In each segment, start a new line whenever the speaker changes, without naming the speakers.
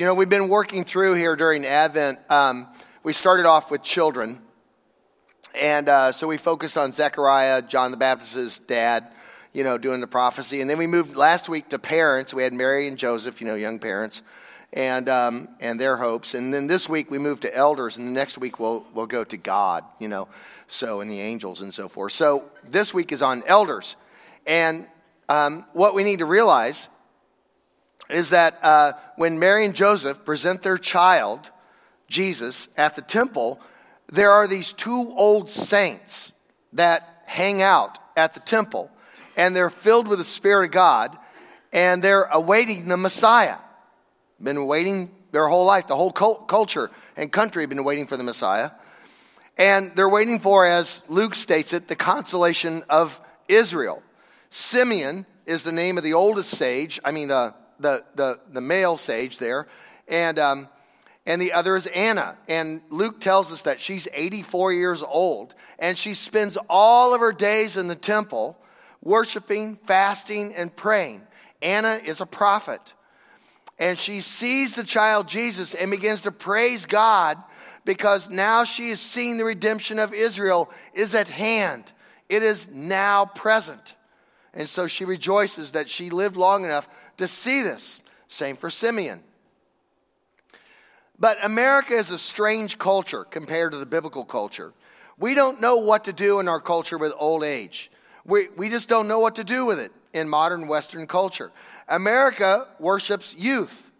You know, we've been working through here during Advent. Um, we started off with children. And uh, so we focused on Zechariah, John the Baptist's dad, you know, doing the prophecy. And then we moved last week to parents. We had Mary and Joseph, you know, young parents, and, um, and their hopes. And then this week we moved to elders. And the next week we'll, we'll go to God, you know, so, and the angels and so forth. So this week is on elders. And um, what we need to realize is that uh, when Mary and Joseph present their child, Jesus, at the temple, there are these two old saints that hang out at the temple, and they're filled with the Spirit of God, and they're awaiting the Messiah. Been waiting their whole life, the whole culture and country have been waiting for the Messiah. And they're waiting for, as Luke states it, the consolation of Israel. Simeon is the name of the oldest sage. I mean, uh, the, the, the male sage there. And, um, and the other is Anna. And Luke tells us that she's 84 years old. And she spends all of her days in the temple worshiping, fasting, and praying. Anna is a prophet. And she sees the child Jesus and begins to praise God because now she is seeing the redemption of Israel is at hand. It is now present. And so she rejoices that she lived long enough to see this. Same for Simeon. But America is a strange culture compared to the biblical culture. We don't know what to do in our culture with old age. We, we just don't know what to do with it in modern Western culture. America worships youth.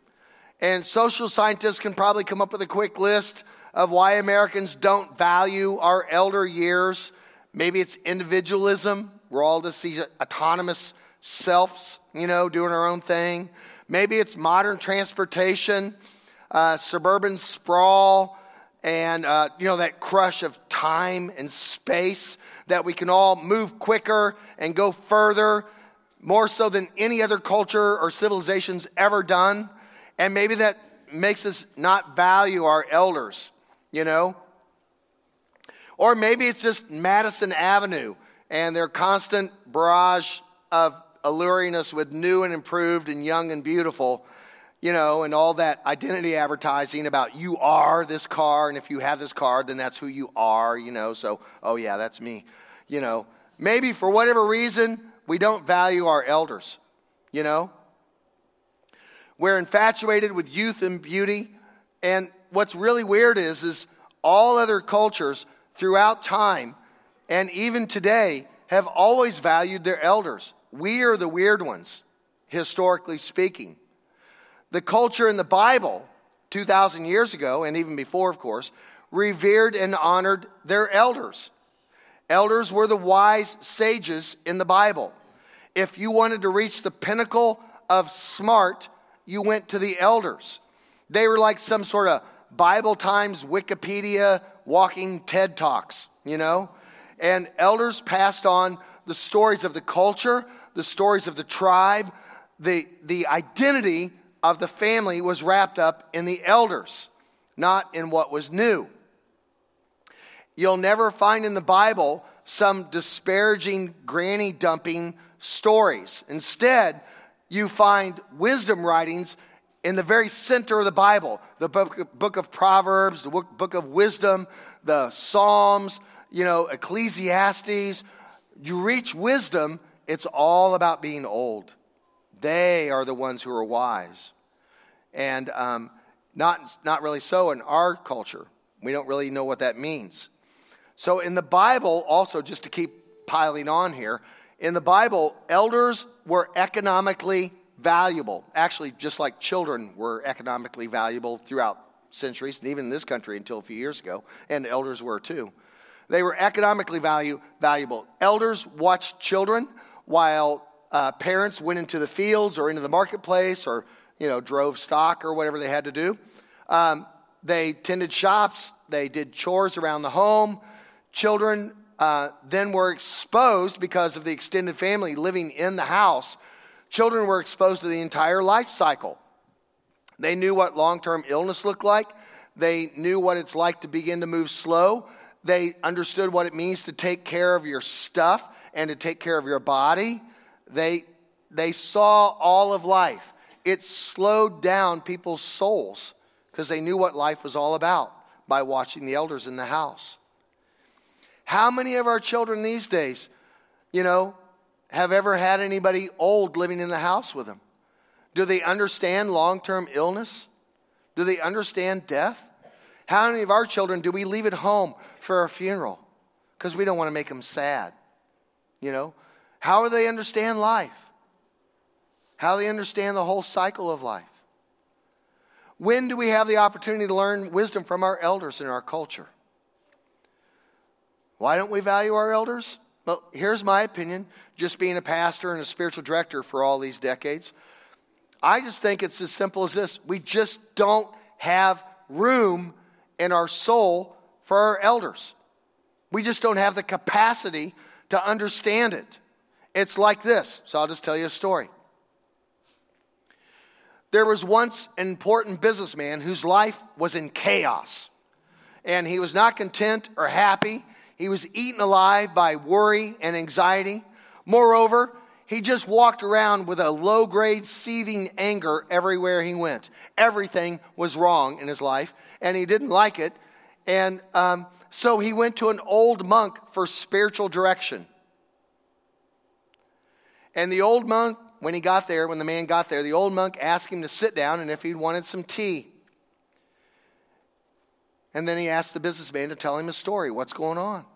And social scientists can probably come up with a quick list of why Americans don't value our elder years. Maybe it's individualism. We're all just these autonomous selves, you know, doing our own thing. Maybe it's modern transportation, uh, suburban sprawl, and, uh, you know, that crush of time and space that we can all move quicker and go further, more so than any other culture or civilization's ever done. And maybe that makes us not value our elders, you know? Or maybe it's just Madison Avenue and their constant barrage of alluring us with new and improved and young and beautiful, you know, and all that identity advertising about you are this car, and if you have this car, then that's who you are, you know. So, oh yeah, that's me, you know. Maybe for whatever reason, we don't value our elders, you know. We're infatuated with youth and beauty, and what's really weird is, is all other cultures throughout time and even today have always valued their elders. We are the weird ones, historically speaking. The culture in the Bible, 2,000 years ago, and even before, of course, revered and honored their elders. Elders were the wise sages in the Bible. If you wanted to reach the pinnacle of smart, you went to the elders. They were like some sort of Bible Times, Wikipedia, walking TED Talks, you know? And elders passed on the stories of the culture, the stories of the tribe, the, the identity of the family was wrapped up in the elders, not in what was new. You'll never find in the Bible some disparaging granny dumping stories. Instead, you find wisdom writings in the very center of the Bible the book, book of Proverbs, the book of wisdom, the Psalms, you know, Ecclesiastes, you reach wisdom, it's all about being old. They are the ones who are wise. And um, not, not really so in our culture. We don't really know what that means. So, in the Bible, also, just to keep piling on here, in the Bible, elders were economically valuable. Actually, just like children were economically valuable throughout centuries, and even in this country until a few years ago, and elders were too. They were economically value, valuable. Elders watched children while uh, parents went into the fields or into the marketplace or you know drove stock or whatever they had to do. Um, they tended shops. They did chores around the home. Children uh, then were exposed because of the extended family living in the house. Children were exposed to the entire life cycle. They knew what long term illness looked like. They knew what it's like to begin to move slow. They understood what it means to take care of your stuff and to take care of your body. They, they saw all of life. it slowed down people's souls because they knew what life was all about by watching the elders in the house. How many of our children these days, you know, have ever had anybody old living in the house with them? Do they understand long term illness? Do they understand death? How many of our children do we leave at home for a funeral because we don't want to make them sad? You know, how do they understand life? How do they understand the whole cycle of life? When do we have the opportunity to learn wisdom from our elders in our culture? Why don't we value our elders? Well, here's my opinion, just being a pastor and a spiritual director for all these decades. I just think it's as simple as this we just don't have room in our soul for our elders. We just don't have the capacity to understand it. It's like this. So I'll just tell you a story. There was once an important businessman whose life was in chaos, and he was not content or happy. He was eaten alive by worry and anxiety. Moreover, he just walked around with a low grade, seething anger everywhere he went. Everything was wrong in his life, and he didn't like it. And um, so he went to an old monk for spiritual direction. And the old monk, when he got there, when the man got there, the old monk asked him to sit down and if he wanted some tea. And then he asked the businessman to tell him a story. What's going on?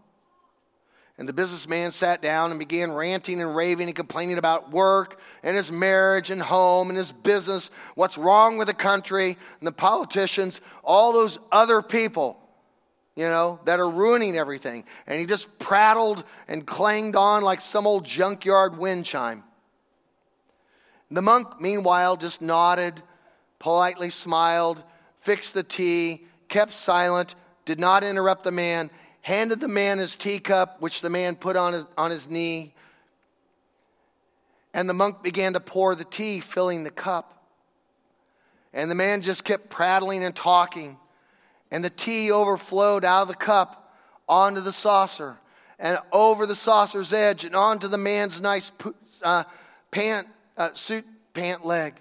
And the businessman sat down and began ranting and raving and complaining about work and his marriage and home and his business, what's wrong with the country and the politicians, all those other people, you know, that are ruining everything. And he just prattled and clanged on like some old junkyard wind chime. The monk, meanwhile, just nodded, politely smiled, fixed the tea, kept silent, did not interrupt the man, handed the man his teacup, which the man put on his, on his knee. And the monk began to pour the tea, filling the cup. And the man just kept prattling and talking. And the tea overflowed out of the cup onto the saucer and over the saucer's edge and onto the man's nice uh, pant, uh, suit pant leg.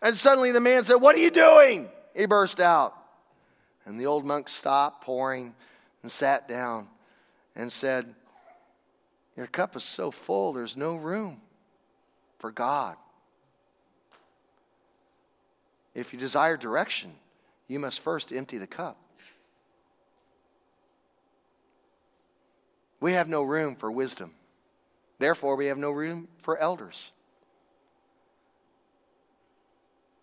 And suddenly the man said, What are you doing? He burst out. And the old monk stopped pouring and sat down and said, Your cup is so full, there's no room for God. If you desire direction, you must first empty the cup. We have no room for wisdom. Therefore, we have no room for elders.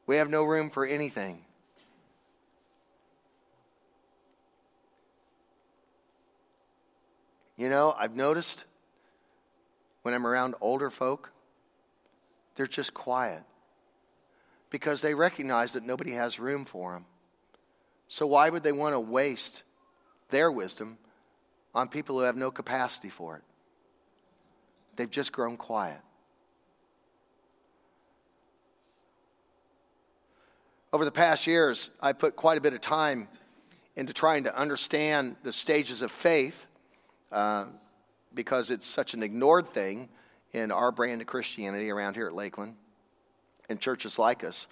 We have no room for anything. You know, I've noticed when I'm around older folk, they're just quiet because they recognize that nobody has room for them. So, why would they want to waste their wisdom on people who have no capacity for it? They've just grown quiet. Over the past years, I put quite a bit of time into trying to understand the stages of faith uh, because it's such an ignored thing in our brand of Christianity around here at Lakeland and churches like us.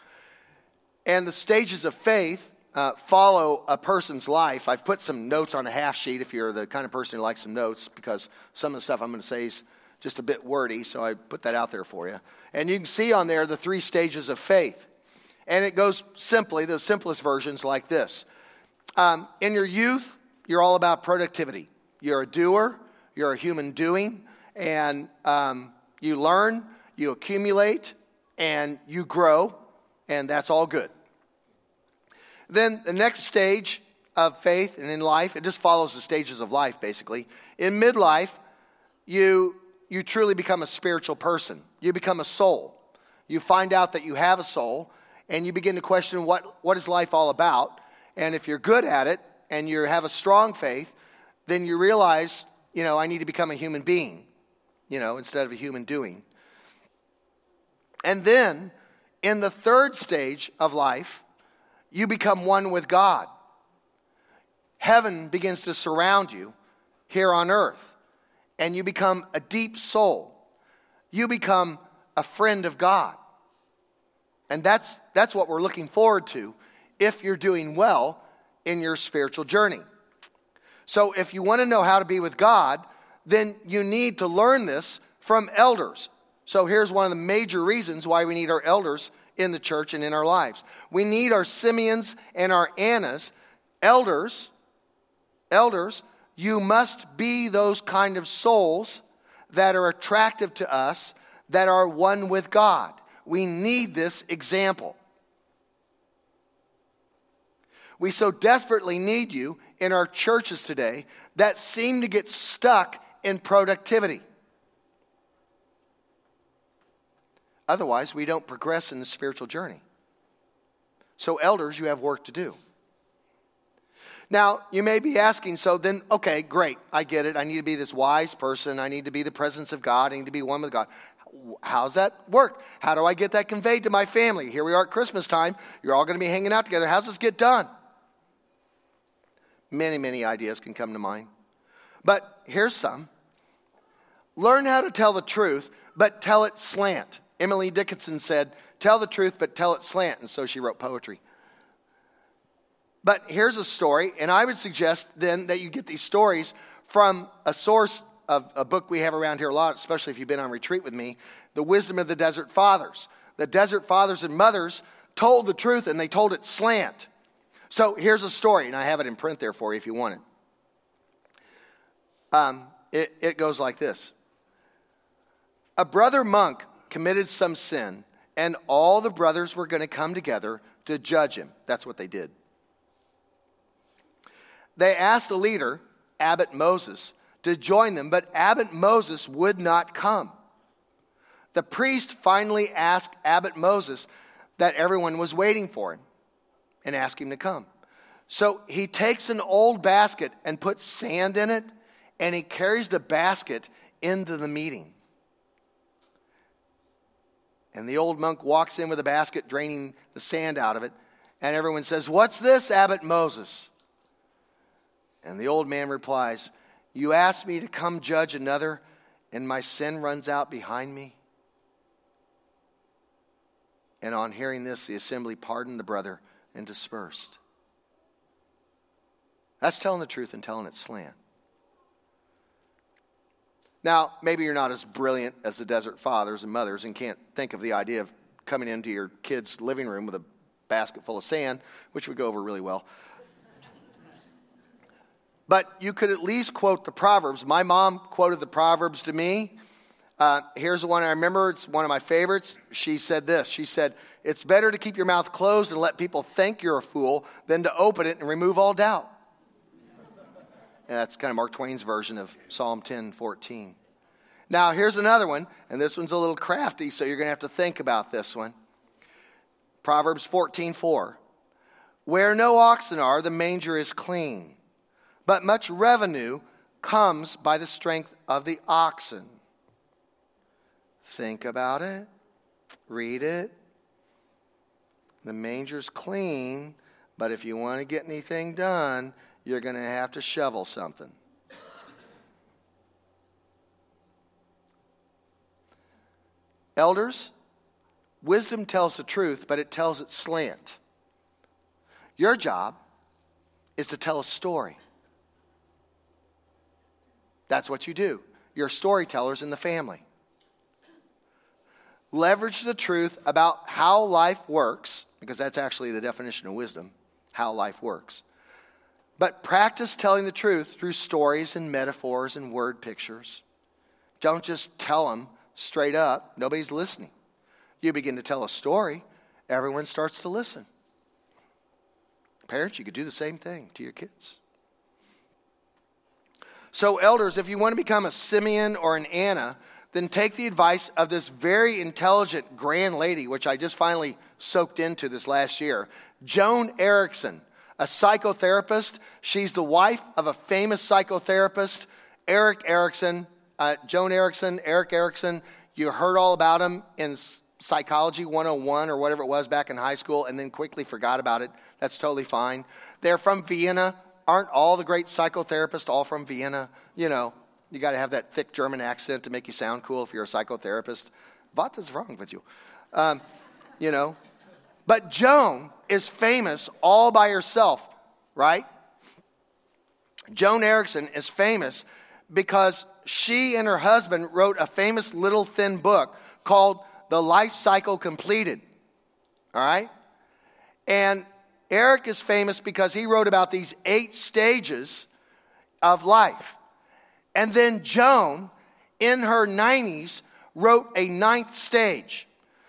And the stages of faith uh, follow a person's life. I've put some notes on a half sheet if you're the kind of person who likes some notes, because some of the stuff I'm going to say is just a bit wordy, so I put that out there for you. And you can see on there the three stages of faith. And it goes simply, the simplest versions like this. Um, in your youth, you're all about productivity. You're a doer, you're a human doing, and um, you learn, you accumulate, and you grow, and that's all good. Then the next stage of faith and in life, it just follows the stages of life basically. In midlife, you, you truly become a spiritual person, you become a soul. You find out that you have a soul, and you begin to question what, what is life all about. And if you're good at it and you have a strong faith, then you realize, you know, I need to become a human being, you know, instead of a human doing. And then in the third stage of life, you become one with God. Heaven begins to surround you here on earth, and you become a deep soul. You become a friend of God. And that's, that's what we're looking forward to if you're doing well in your spiritual journey. So, if you want to know how to be with God, then you need to learn this from elders. So, here's one of the major reasons why we need our elders in the church and in our lives. We need our Simeons and our Annas. Elders, elders, you must be those kind of souls that are attractive to us, that are one with God. We need this example. We so desperately need you in our churches today that seem to get stuck in productivity. Otherwise, we don't progress in the spiritual journey. So, elders, you have work to do. Now, you may be asking, so then, okay, great, I get it. I need to be this wise person. I need to be the presence of God. I need to be one with God. How's that work? How do I get that conveyed to my family? Here we are at Christmas time. You're all going to be hanging out together. How's this get done? Many, many ideas can come to mind. But here's some learn how to tell the truth, but tell it slant. Emily Dickinson said, Tell the truth, but tell it slant. And so she wrote poetry. But here's a story, and I would suggest then that you get these stories from a source of a book we have around here a lot, especially if you've been on retreat with me The Wisdom of the Desert Fathers. The Desert Fathers and Mothers told the truth, and they told it slant. So here's a story, and I have it in print there for you if you want it. Um, it, it goes like this A brother monk committed some sin, and all the brothers were going to come together to judge him. That's what they did. They asked the leader, Abbot Moses, to join them, but Abbot Moses would not come. The priest finally asked Abbot Moses that everyone was waiting for him and ask him to come. So he takes an old basket and puts sand in it, and he carries the basket into the meeting. And the old monk walks in with a basket, draining the sand out of it. And everyone says, What's this, Abbot Moses? And the old man replies, You asked me to come judge another, and my sin runs out behind me? And on hearing this, the assembly pardoned the brother and dispersed. That's telling the truth and telling it slant. Now, maybe you're not as brilliant as the desert fathers and mothers and can't think of the idea of coming into your kid's living room with a basket full of sand, which would go over really well. But you could at least quote the Proverbs. My mom quoted the Proverbs to me. Uh, here's the one I remember. It's one of my favorites. She said this She said, It's better to keep your mouth closed and let people think you're a fool than to open it and remove all doubt. And that's kind of Mark Twain's version of Psalm 10 14. Now, here's another one, and this one's a little crafty, so you're going to have to think about this one. Proverbs 14 4. Where no oxen are, the manger is clean, but much revenue comes by the strength of the oxen. Think about it, read it. The manger's clean, but if you want to get anything done, you're going to have to shovel something. Elders, wisdom tells the truth, but it tells it slant. Your job is to tell a story. That's what you do. You're storytellers in the family. Leverage the truth about how life works, because that's actually the definition of wisdom how life works. But practice telling the truth through stories and metaphors and word pictures. Don't just tell them straight up. Nobody's listening. You begin to tell a story, everyone starts to listen. Parents, you could do the same thing to your kids. So, elders, if you want to become a Simeon or an Anna, then take the advice of this very intelligent grand lady, which I just finally soaked into this last year, Joan Erikson a psychotherapist. She's the wife of a famous psychotherapist, Erik Erikson, uh, Joan Erikson, Erik Erikson. You heard all about him in Psychology 101 or whatever it was back in high school and then quickly forgot about it. That's totally fine. They're from Vienna. Aren't all the great psychotherapists all from Vienna? You know, you got to have that thick German accent to make you sound cool if you're a psychotherapist. What is wrong with you? Um, you know, But Joan is famous all by herself, right? Joan Erikson is famous because she and her husband wrote a famous little thin book called The Life Cycle Completed. All right? And Erik is famous because he wrote about these eight stages of life. And then Joan, in her 90s, wrote a ninth stage.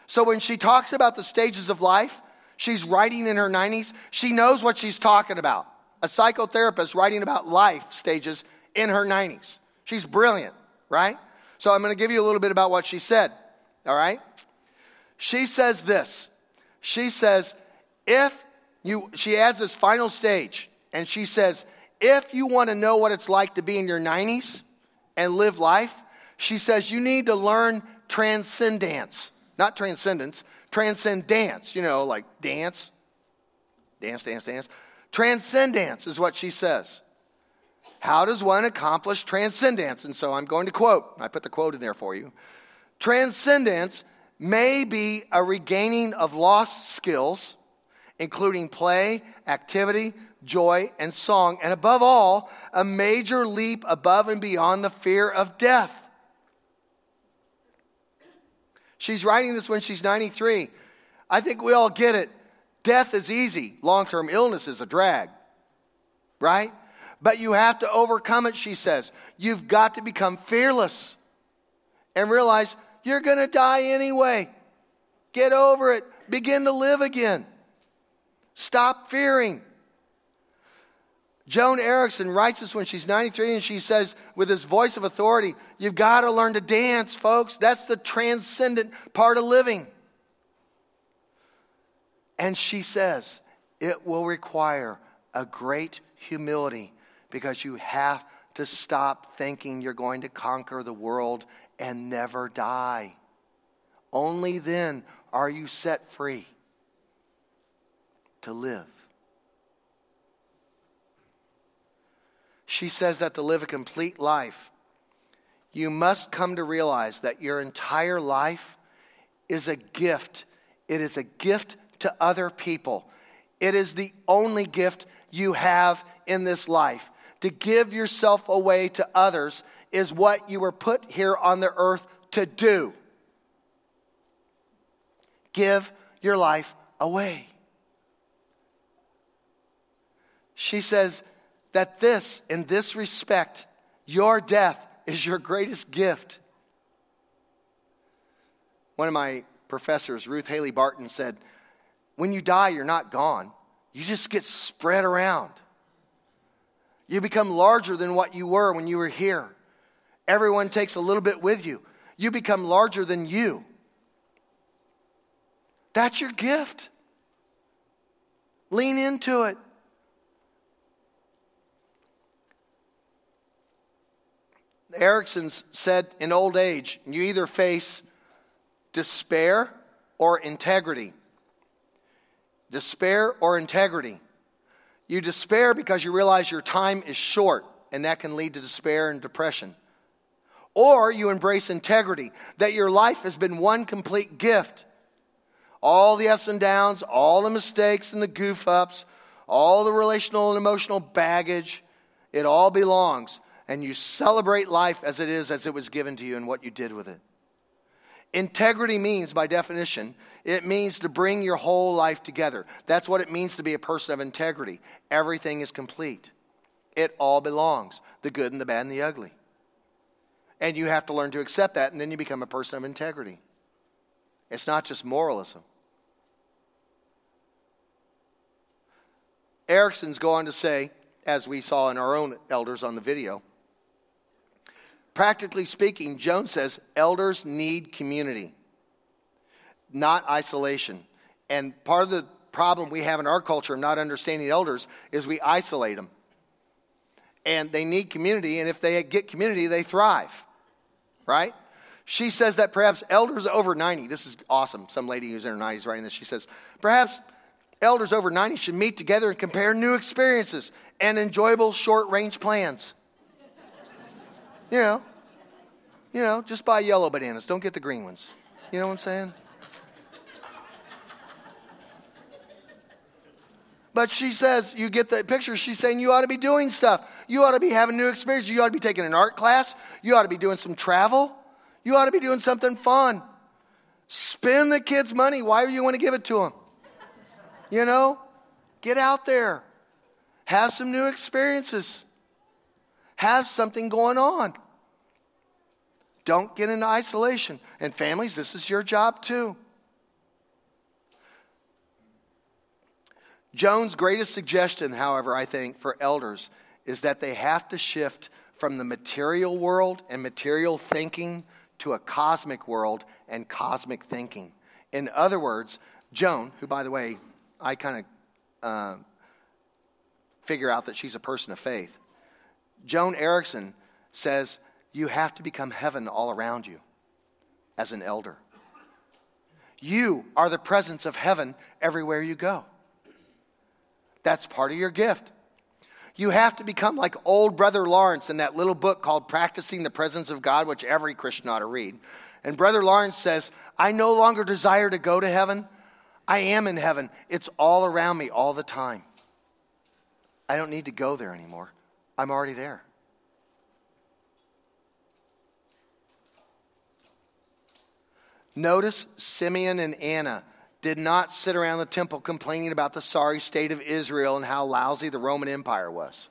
So when she talks about the stages of life, she's writing in her 90s, she knows what she's talking about. A psychotherapist writing about life stages in her 90s. She's brilliant, right? So I'm going to give you a little bit about what she said, all right? She says this. She says, if you, she adds this final stage, and she says, if you want to know what it's like to be in your 90s and live life, she says you need to learn transcendence. Not transcendence, transcendence, you know, like dance, dance, dance, dance. Transcendence is what she says. How does one accomplish transcendence? And so I'm going to quote, I put the quote in there for you. Transcendence may be a regaining of lost skills, including play, activity, joy, and song, and above all, a major leap above and beyond the fear of death. She's writing this when she's 93. I think we all get it. Death is easy, long term illness is a drag, right? But you have to overcome it, she says. You've got to become fearless and realize you're going to die anyway. Get over it. Begin to live again. Stop fearing. Joan Erikson writes this when she's 93 and she says, with this voice of authority, you've got to learn to dance, folks. That's the transcendent part of living. And she says, it will require a great humility because you have to stop thinking you're going to conquer the world and never die. Only then are you set free to live. She says that to live a complete life, you must come to realize that your entire life is a gift. It is a gift to other people. It is the only gift you have in this life. To give yourself away to others is what you were put here on the earth to do. Give your life away. She says, that this, in this respect, your death is your greatest gift. One of my professors, Ruth Haley Barton, said, When you die, you're not gone. You just get spread around. You become larger than what you were when you were here. Everyone takes a little bit with you. You become larger than you. That's your gift. Lean into it. Erikson's said in old age, you either face despair or integrity. Despair or integrity. You despair because you realize your time is short, and that can lead to despair and depression. Or you embrace integrity, that your life has been one complete gift. All the ups and downs, all the mistakes and the goof ups, all the relational and emotional baggage, it all belongs and you celebrate life as it is, as it was given to you, and what you did with it. Integrity means, by definition, it means to bring your whole life together. That's what it means to be a person of integrity. Everything is complete, it all belongs the good and the bad and the ugly. And you have to learn to accept that, and then you become a person of integrity. It's not just moralism. Erikson's go on to say, as we saw in our own elders on the video, Practically speaking, Joan says elders need community, not isolation. And part of the problem we have in our culture of not understanding elders is we isolate them. And they need community, and if they get community, they thrive. Right? She says that perhaps elders over 90, this is awesome. Some lady who's in her 90s writing this, she says, perhaps elders over 90 should meet together and compare new experiences and enjoyable short range plans. You know, you know, just buy yellow bananas. Don't get the green ones. You know what I'm saying? But she says, you get the picture, she's saying you ought to be doing stuff. You ought to be having new experiences. You ought to be taking an art class. You ought to be doing some travel. You ought to be doing something fun. Spend the kids' money. Why do you want to give it to them? You know, get out there. Have some new experiences. Have something going on. Don't get into isolation. And families, this is your job too. Joan's greatest suggestion, however, I think, for elders is that they have to shift from the material world and material thinking to a cosmic world and cosmic thinking. In other words, Joan, who, by the way, I kind of uh, figure out that she's a person of faith, Joan Erikson says, You have to become heaven all around you as an elder. You are the presence of heaven everywhere you go. That's part of your gift. You have to become like old Brother Lawrence in that little book called Practicing the Presence of God, which every Christian ought to read. And Brother Lawrence says, I no longer desire to go to heaven. I am in heaven. It's all around me all the time. I don't need to go there anymore. I'm already there. Notice Simeon and Anna did not sit around the temple complaining about the sorry state of Israel and how lousy the Roman Empire was.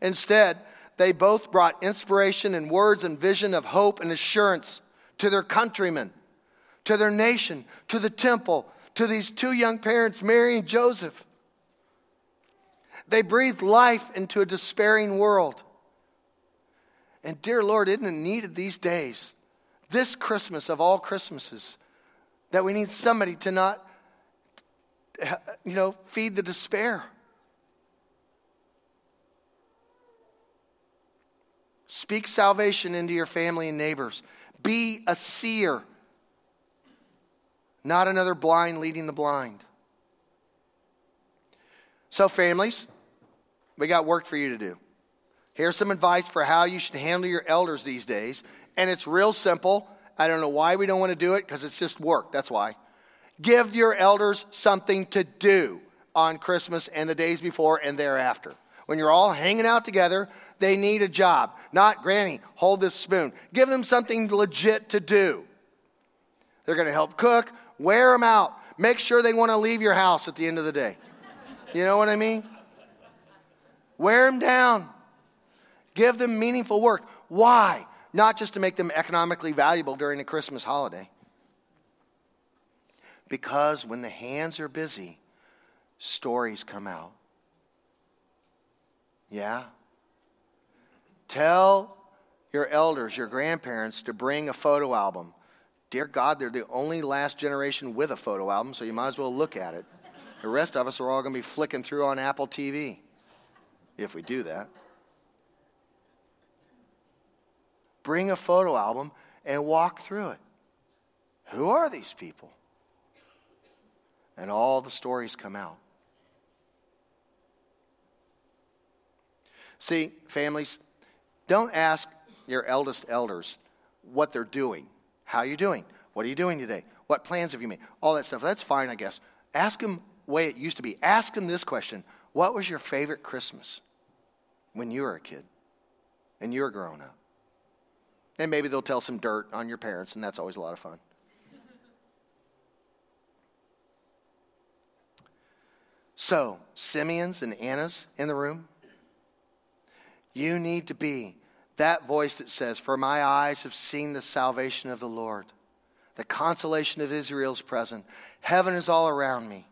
Instead, they both brought inspiration and words and vision of hope and assurance to their countrymen, to their nation, to the temple, to these two young parents, Mary and Joseph. They breathed life into a despairing world. And dear Lord, isn't it needed these days, this Christmas of all Christmases, that we need somebody to not, you know, feed the despair. Speak salvation into your family and neighbors. Be a seer, not another blind leading the blind. So, families, we got work for you to do. Here's some advice for how you should handle your elders these days. And it's real simple. I don't know why we don't want to do it because it's just work. That's why. Give your elders something to do on Christmas and the days before and thereafter. When you're all hanging out together, they need a job. Not, Granny, hold this spoon. Give them something legit to do. They're going to help cook, wear them out, make sure they want to leave your house at the end of the day. You know what I mean? Wear them down. Give them meaningful work. Why? not just to make them economically valuable during the Christmas holiday. Because when the hands are busy, stories come out. Yeah? Tell your elders, your grandparents, to bring a photo album. Dear God, they're the only last generation with a photo album, so you might as well look at it. The rest of us are all going to be flicking through on Apple TV if we do that. bring a photo album and walk through it. Who are these people? And all the stories come out. See, families, don't ask your eldest elders what they're doing. How are you doing? What are you doing today? What plans have you made? All that stuff. That's fine, I guess. Ask them the way it used to be. Ask them this question What was your favorite Christmas when you were a kid and you were growing up? And maybe they'll tell some dirt on your parents, and that's always a lot of fun. So, Simeon's and Anna's in the room. You need to be that voice that says, For my eyes have seen the salvation of the Lord. The consolation of Israel's present. Heaven is all around me.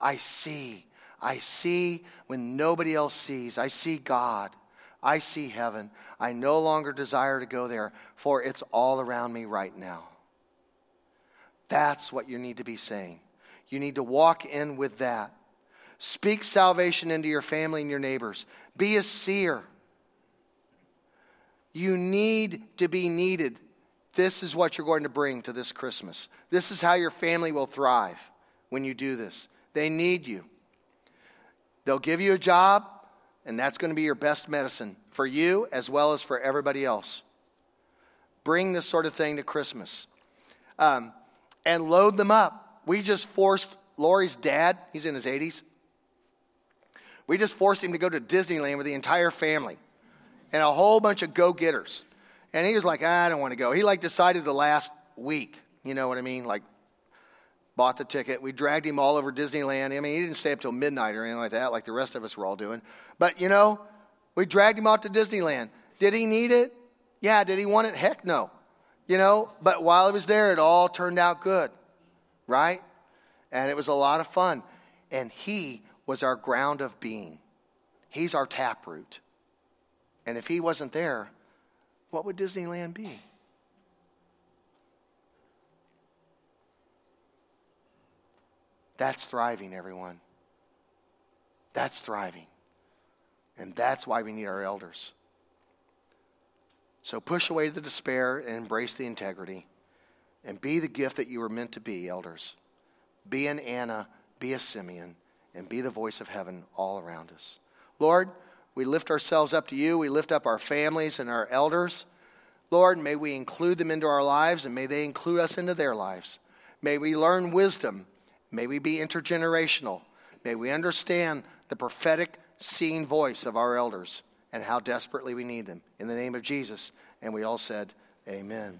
I see. I see when nobody else sees. I see God. I see heaven. I no longer desire to go there, for it's all around me right now. That's what you need to be saying. You need to walk in with that. Speak salvation into your family and your neighbors. Be a seer. You need to be needed. This is what you're going to bring to this Christmas. This is how your family will thrive when you do this. They need you. They'll give you a job, and that's going to be your best medicine for you as well as for everybody else. Bring this sort of thing to Christmas um, and load them up. We just forced Lori's dad, he's in his 80s. We just forced him to go to Disneyland with the entire family and a whole bunch of go getters. And he was like, I don't want to go. He like decided the last week, you know what I mean? Like, bought the ticket. We dragged him all over Disneyland. I mean, he didn't stay up till midnight or anything like that, like the rest of us were all doing. But, you know, we dragged him out to Disneyland. Did he need it? Yeah. Did he want it? Heck no. You know, but while he was there, it all turned out good, right? And it was a lot of fun. And he was our ground of being. He's our taproot. And if he wasn't there, what would Disneyland be? That's thriving, everyone. That's thriving. And that's why we need our elders. So push away the despair and embrace the integrity. And be the gift that you were meant to be, elders. Be an Anna, be a Simeon and be the voice of heaven all around us. Lord, we lift ourselves up to you. We lift up our families and our elders. Lord, may we include them into our lives and may they include us into their lives. May we learn wisdom. May we be intergenerational. May we understand the prophetic, seeing voice of our elders and how desperately we need them. In the name of Jesus. And we all said, Amen.